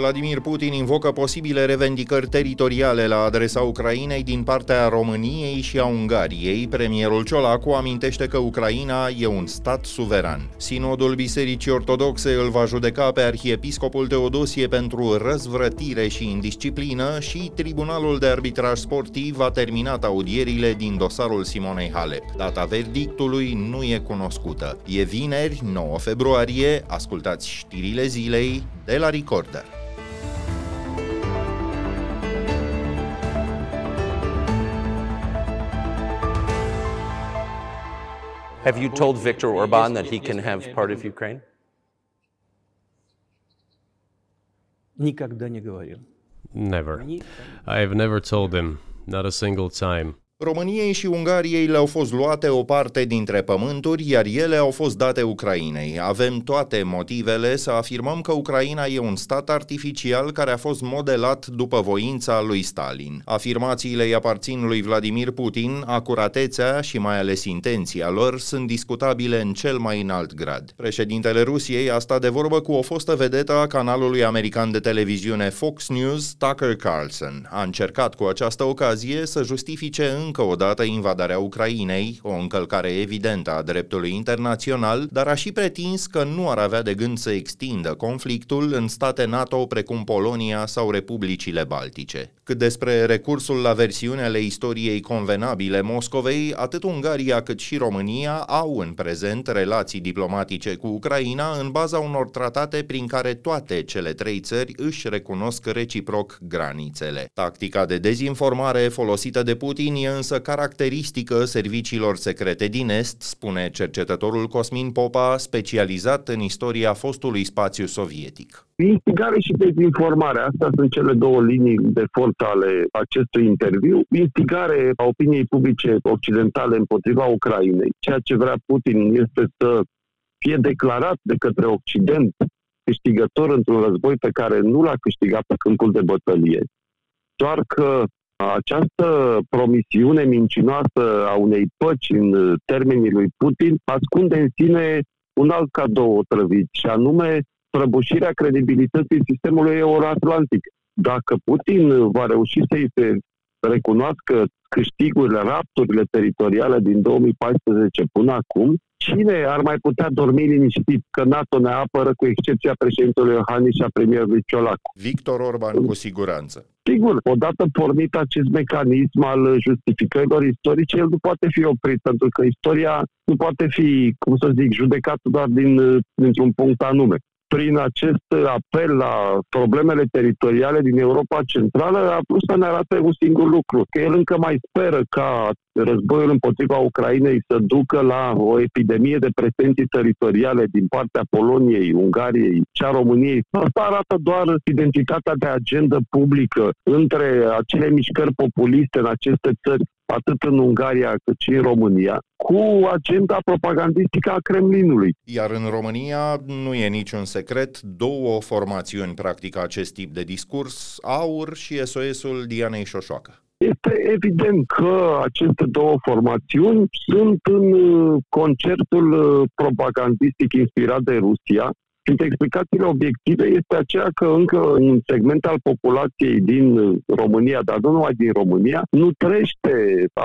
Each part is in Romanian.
Vladimir Putin invocă posibile revendicări teritoriale la adresa Ucrainei din partea României și a Ungariei. Premierul Ciolacu amintește că Ucraina e un stat suveran. Sinodul Bisericii Ortodoxe îl va judeca pe arhiepiscopul Teodosie pentru răzvrătire și indisciplină și Tribunalul de Arbitraj Sportiv a terminat audierile din dosarul Simonei Halep. Data verdictului nu e cunoscută. E vineri, 9 februarie, ascultați știrile zilei de la Recorder. Have you told Viktor Orban that he can have part of Ukraine? Never. I've never told him, not a single time. României și Ungariei le-au fost luate o parte dintre pământuri, iar ele au fost date Ucrainei. Avem toate motivele să afirmăm că Ucraina e un stat artificial care a fost modelat după voința lui Stalin. Afirmațiile îi aparțin lui Vladimir Putin, acuratețea și mai ales intenția lor sunt discutabile în cel mai înalt grad. Președintele Rusiei a stat de vorbă cu o fostă vedetă a canalului american de televiziune Fox News, Tucker Carlson. A încercat cu această ocazie să justifice în încă o dată invadarea Ucrainei, o încălcare evidentă a dreptului internațional, dar a și pretins că nu ar avea de gând să extindă conflictul în state NATO precum Polonia sau Republicile Baltice. Cât despre recursul la versiunile istoriei convenabile Moscovei, atât Ungaria cât și România au în prezent relații diplomatice cu Ucraina în baza unor tratate prin care toate cele trei țări își recunosc reciproc granițele. Tactica de dezinformare folosită de Putin e însă caracteristică serviciilor secrete din Est, spune cercetătorul Cosmin Popa, specializat în istoria fostului spațiu sovietic. Instigare și dezinformare, astea sunt cele două linii de forță ale acestui interviu. Instigare a opiniei publice occidentale împotriva Ucrainei. Ceea ce vrea Putin este să fie declarat de către Occident câștigător într-un război pe care nu l-a câștigat pe câmpul de bătălie. Doar că această promisiune mincinoasă a unei păci în termenii lui Putin ascunde în sine un alt cadou otrăvit, și anume prăbușirea credibilității sistemului euroatlantic. Dacă Putin va reuși să-i se recunoască câștigurile, rapturile teritoriale din 2014 până acum, cine ar mai putea dormi liniștit că NATO ne apără cu excepția președintelui Iohannis și a premierului Ciolacu? Victor Orban cu siguranță. Sigur, odată pornit acest mecanism al justificărilor istorice, el nu poate fi oprit, pentru că istoria nu poate fi, cum să zic, judecată doar din, dintr-un punct anume prin acest apel la problemele teritoriale din Europa Centrală, a vrut să ne arate un singur lucru, că el încă mai speră ca războiul împotriva Ucrainei să ducă la o epidemie de pretenții teritoriale din partea Poloniei, Ungariei și a României. Asta arată doar identitatea de agendă publică între acele mișcări populiste în aceste țări atât în Ungaria cât și în România, cu agenda propagandistică a Kremlinului. Iar în România nu e niciun secret, două formațiuni practică acest tip de discurs, AUR și SOS-ul Dianei Șoșoacă. Este evident că aceste două formațiuni sunt în concertul propagandistic inspirat de Rusia, Printre explicațiile obiective este aceea că încă un segment al populației din România, dar nu numai din România, nu trește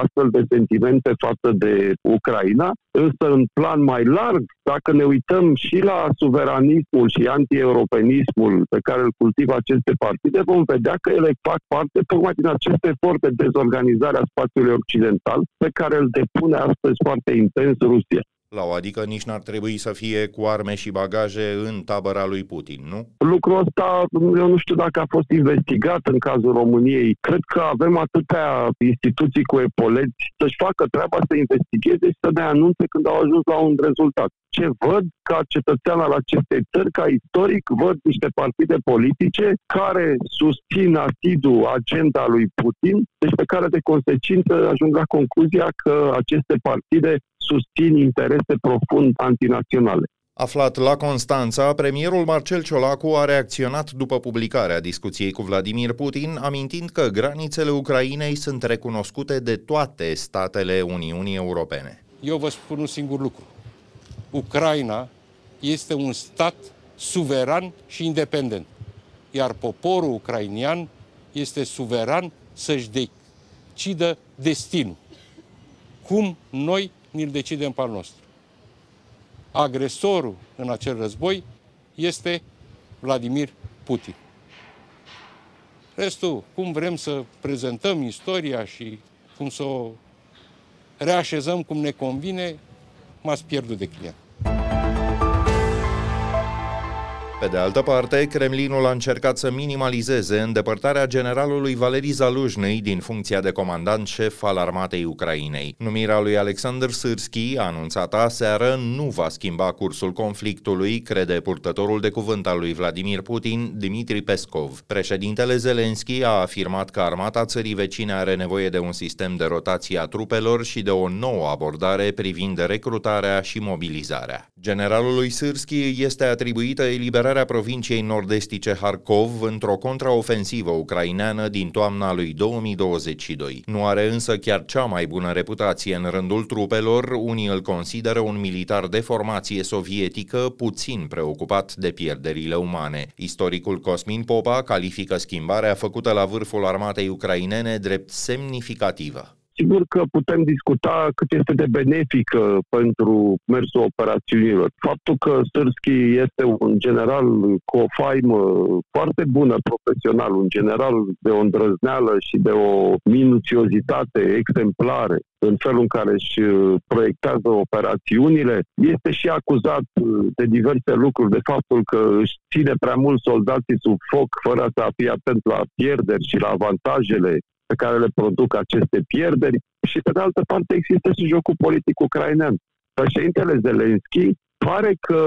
astfel de sentimente față de Ucraina, însă în plan mai larg, dacă ne uităm și la suveranismul și anti-europenismul pe care îl cultivă aceste partide, vom vedea că ele fac parte tocmai din acest efort de dezorganizare a spațiului occidental pe care îl depune astăzi foarte intens Rusia la o, adică nici n-ar trebui să fie cu arme și bagaje în tabăra lui Putin, nu? Lucrul ăsta, eu nu știu dacă a fost investigat în cazul României. Cred că avem atâtea instituții cu epoleți să-și facă treaba să investigheze și să ne anunțe când au ajuns la un rezultat ce văd ca cetățean al acestei țări, ca istoric, văd niște partide politice care susțin asidu agenda lui Putin, deci pe care de consecință ajung la concluzia că aceste partide susțin interese profund antinaționale. Aflat la Constanța, premierul Marcel Ciolacu a reacționat după publicarea discuției cu Vladimir Putin, amintind că granițele Ucrainei sunt recunoscute de toate statele Uniunii Europene. Eu vă spun un singur lucru. Ucraina este un stat suveran și independent. iar poporul ucrainian este suveran să-și decidă destinul. Cum noi ni-l decidem pe al nostru. Agresorul în acel război este Vladimir Putin. Restul, cum vrem să prezentăm istoria și cum să o reașezăm cum ne convine, m-ați pierdut de client. Pe de altă parte, Kremlinul a încercat să minimalizeze îndepărtarea generalului Valeri Zaluzhnyi din funcția de comandant șef al armatei Ucrainei. Numirea lui Alexander Sârski, anunțată aseară, nu va schimba cursul conflictului, crede purtătorul de cuvânt al lui Vladimir Putin, Dmitri Peskov. Președintele Zelenski a afirmat că armata țării vecine are nevoie de un sistem de rotație a trupelor și de o nouă abordare privind recrutarea și mobilizarea. Generalului Sârski este atribuită eliberarea eliberarea provinciei nord-estice Harkov într-o contraofensivă ucraineană din toamna lui 2022. Nu are însă chiar cea mai bună reputație în rândul trupelor, unii îl consideră un militar de formație sovietică puțin preocupat de pierderile umane. Istoricul Cosmin Popa califică schimbarea făcută la vârful armatei ucrainene drept semnificativă. Sigur că putem discuta cât este de benefică pentru mersul operațiunilor. Faptul că Sârschi este un general cu o faimă foarte bună profesional, un general de o îndrăzneală și de o minuțiozitate exemplare în felul în care își proiectează operațiunile, este și acuzat de diverse lucruri, de faptul că își ține prea mult soldații sub foc fără să fie atent la pierderi și la avantajele pe care le produc aceste pierderi și pe de altă parte există și jocul politic ucrainean. Președintele Zelenski pare că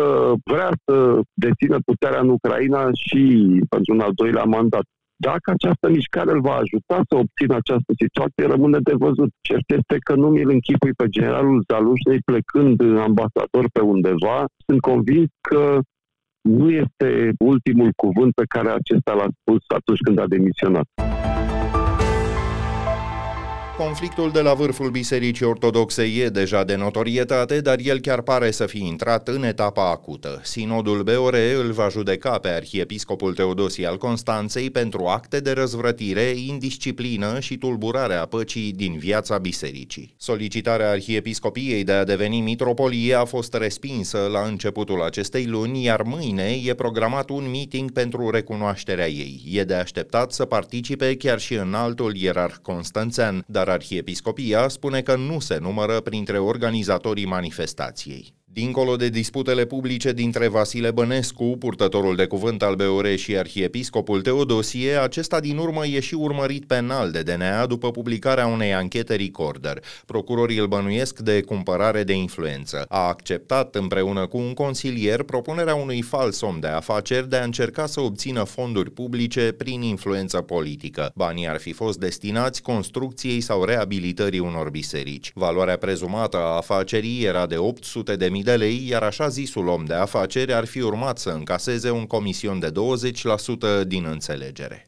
vrea să dețină puterea în Ucraina și pentru un al doilea mandat. Dacă această mișcare îl va ajuta să obțină această situație, rămâne de văzut. Cert este că nu mi-l închipui pe generalul Zalușnei plecând ambasador pe undeva. Sunt convins că nu este ultimul cuvânt pe care acesta l-a spus atunci când a demisionat. Conflictul de la vârful Bisericii Ortodoxe e deja de notorietate, dar el chiar pare să fi intrat în etapa acută. Sinodul BOR îl va judeca pe arhiepiscopul Teodosie al Constanței pentru acte de răzvrătire, indisciplină și tulburarea păcii din viața bisericii. Solicitarea arhiepiscopiei de a deveni mitropolie a fost respinsă la începutul acestei luni, iar mâine e programat un meeting pentru recunoașterea ei. E de așteptat să participe chiar și în altul ierarh constanțean, dar dar Arhiepiscopia spune că nu se numără printre organizatorii manifestației. Dincolo de disputele publice dintre Vasile Bănescu, purtătorul de cuvânt al BOR și arhiepiscopul Teodosie, acesta din urmă e și urmărit penal de DNA după publicarea unei anchete Recorder. Procurorii îl bănuiesc de cumpărare de influență. A acceptat împreună cu un consilier propunerea unui fals om de afaceri de a încerca să obțină fonduri publice prin influență politică. Banii ar fi fost destinați construcției sau reabilitării unor biserici. Valoarea prezumată a afacerii era de 800 de de lei, iar așa zisul om de afaceri ar fi urmat să încaseze un comision de 20% din înțelegere.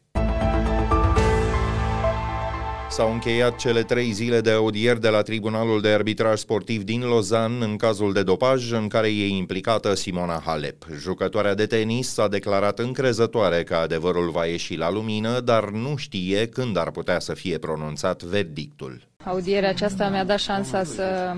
S-au încheiat cele trei zile de audieri de la Tribunalul de Arbitraj Sportiv din Lausanne în cazul de dopaj în care e implicată Simona Halep. Jucătoarea de tenis s-a declarat încrezătoare că adevărul va ieși la lumină, dar nu știe când ar putea să fie pronunțat verdictul. Audierea aceasta mi-a dat șansa să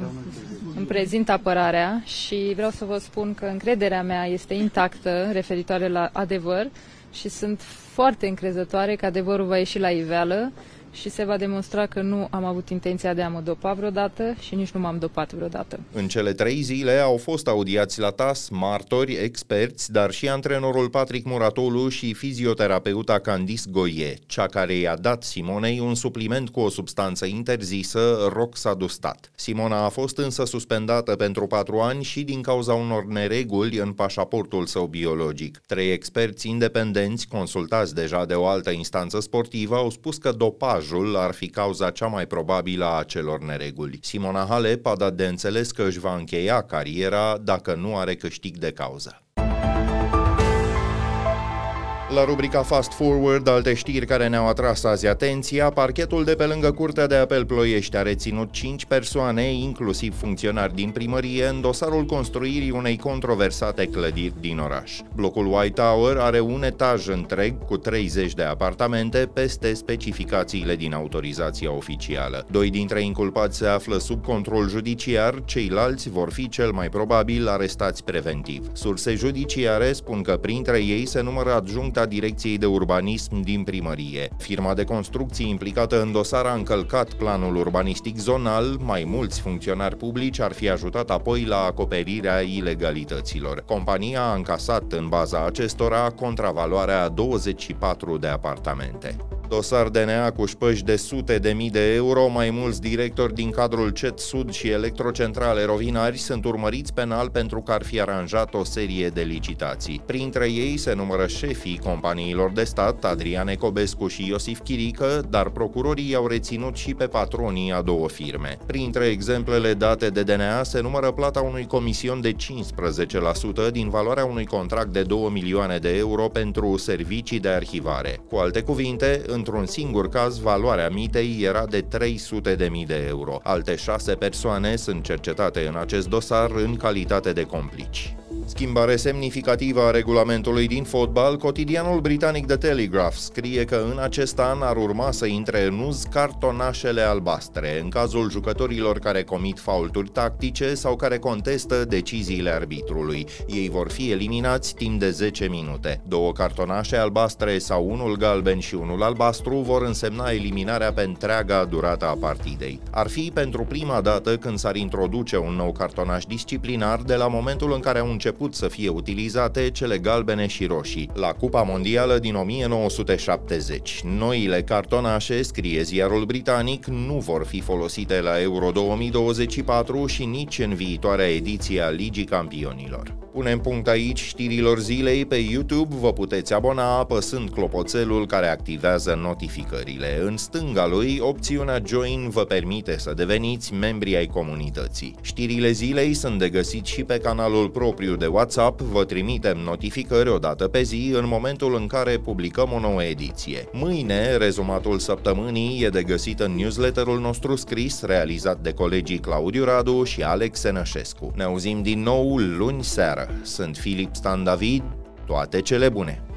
îmi prezint apărarea și vreau să vă spun că încrederea mea este intactă referitoare la adevăr și sunt foarte încrezătoare că adevărul va ieși la iveală și se va demonstra că nu am avut intenția de a mă dopa vreodată și nici nu m-am dopat vreodată. În cele trei zile au fost audiați la TAS martori, experți, dar și antrenorul Patrick Muratolu și fizioterapeuta Candice Goie, cea care i-a dat Simonei un supliment cu o substanță interzisă, roxadustat. Simona a fost însă suspendată pentru patru ani și din cauza unor nereguli în pașaportul său biologic. Trei experți independenți, consultați deja de o altă instanță sportivă, au spus că dopaj șomajul ar fi cauza cea mai probabilă a acelor nereguli. Simona Halep a dat de înțeles că își va încheia cariera dacă nu are câștig de cauză. La rubrica Fast Forward, alte știri care ne-au atras azi atenția, parchetul de pe lângă Curtea de Apel Ploiești a reținut 5 persoane, inclusiv funcționari din primărie, în dosarul construirii unei controversate clădiri din oraș. Blocul White Tower are un etaj întreg cu 30 de apartamente peste specificațiile din autorizația oficială. Doi dintre inculpați se află sub control judiciar, ceilalți vor fi cel mai probabil arestați preventiv. Surse judiciare spun că printre ei se numără adjuncta Direcției de Urbanism din primărie. Firma de construcții implicată în dosar a încălcat planul urbanistic zonal, mai mulți funcționari publici ar fi ajutat apoi la acoperirea ilegalităților. Compania a încasat în baza acestora contravaloarea 24 de apartamente dosar DNA cu șpăși de sute de mii de euro, mai mulți directori din cadrul CET Sud și Electrocentrale Rovinari sunt urmăriți penal pentru că ar fi aranjat o serie de licitații. Printre ei se numără șefii companiilor de stat, Adrian Ecobescu și Iosif Chirică, dar procurorii au reținut și pe patronii a două firme. Printre exemplele date de DNA se numără plata unui comision de 15% din valoarea unui contract de 2 milioane de euro pentru servicii de arhivare. Cu alte cuvinte, în într-un singur caz, valoarea mitei era de 300.000 de euro. Alte șase persoane sunt cercetate în acest dosar în calitate de complici. Schimbare semnificativă a regulamentului din fotbal, cotidianul britanic The Telegraph scrie că în acest an ar urma să intre în uz cartonașele albastre, în cazul jucătorilor care comit faulturi tactice sau care contestă deciziile arbitrului. Ei vor fi eliminați timp de 10 minute. Două cartonașe albastre sau unul galben și unul albastru vor însemna eliminarea pe întreaga durată a partidei. Ar fi pentru prima dată când s-ar introduce un nou cartonaș disciplinar de la momentul în care au început început să fie utilizate cele galbene și roșii, la Cupa Mondială din 1970. Noile cartonașe, scrie ziarul britanic, nu vor fi folosite la Euro 2024 și nici în viitoarea ediție a Ligii Campionilor. Punem punct aici știrilor zilei pe YouTube, vă puteți abona apăsând clopoțelul care activează notificările. În stânga lui, opțiunea Join vă permite să deveniți membri ai comunității. Știrile zilei sunt de găsit și pe canalul propriu de WhatsApp, vă trimitem notificări o dată pe zi în momentul în care publicăm o nouă ediție. Mâine, rezumatul săptămânii e de găsit în newsletterul nostru scris, realizat de colegii Claudiu Radu și Alex Senășescu. Ne auzim din nou luni seară. Sunt Filip Stan David, toate cele bune!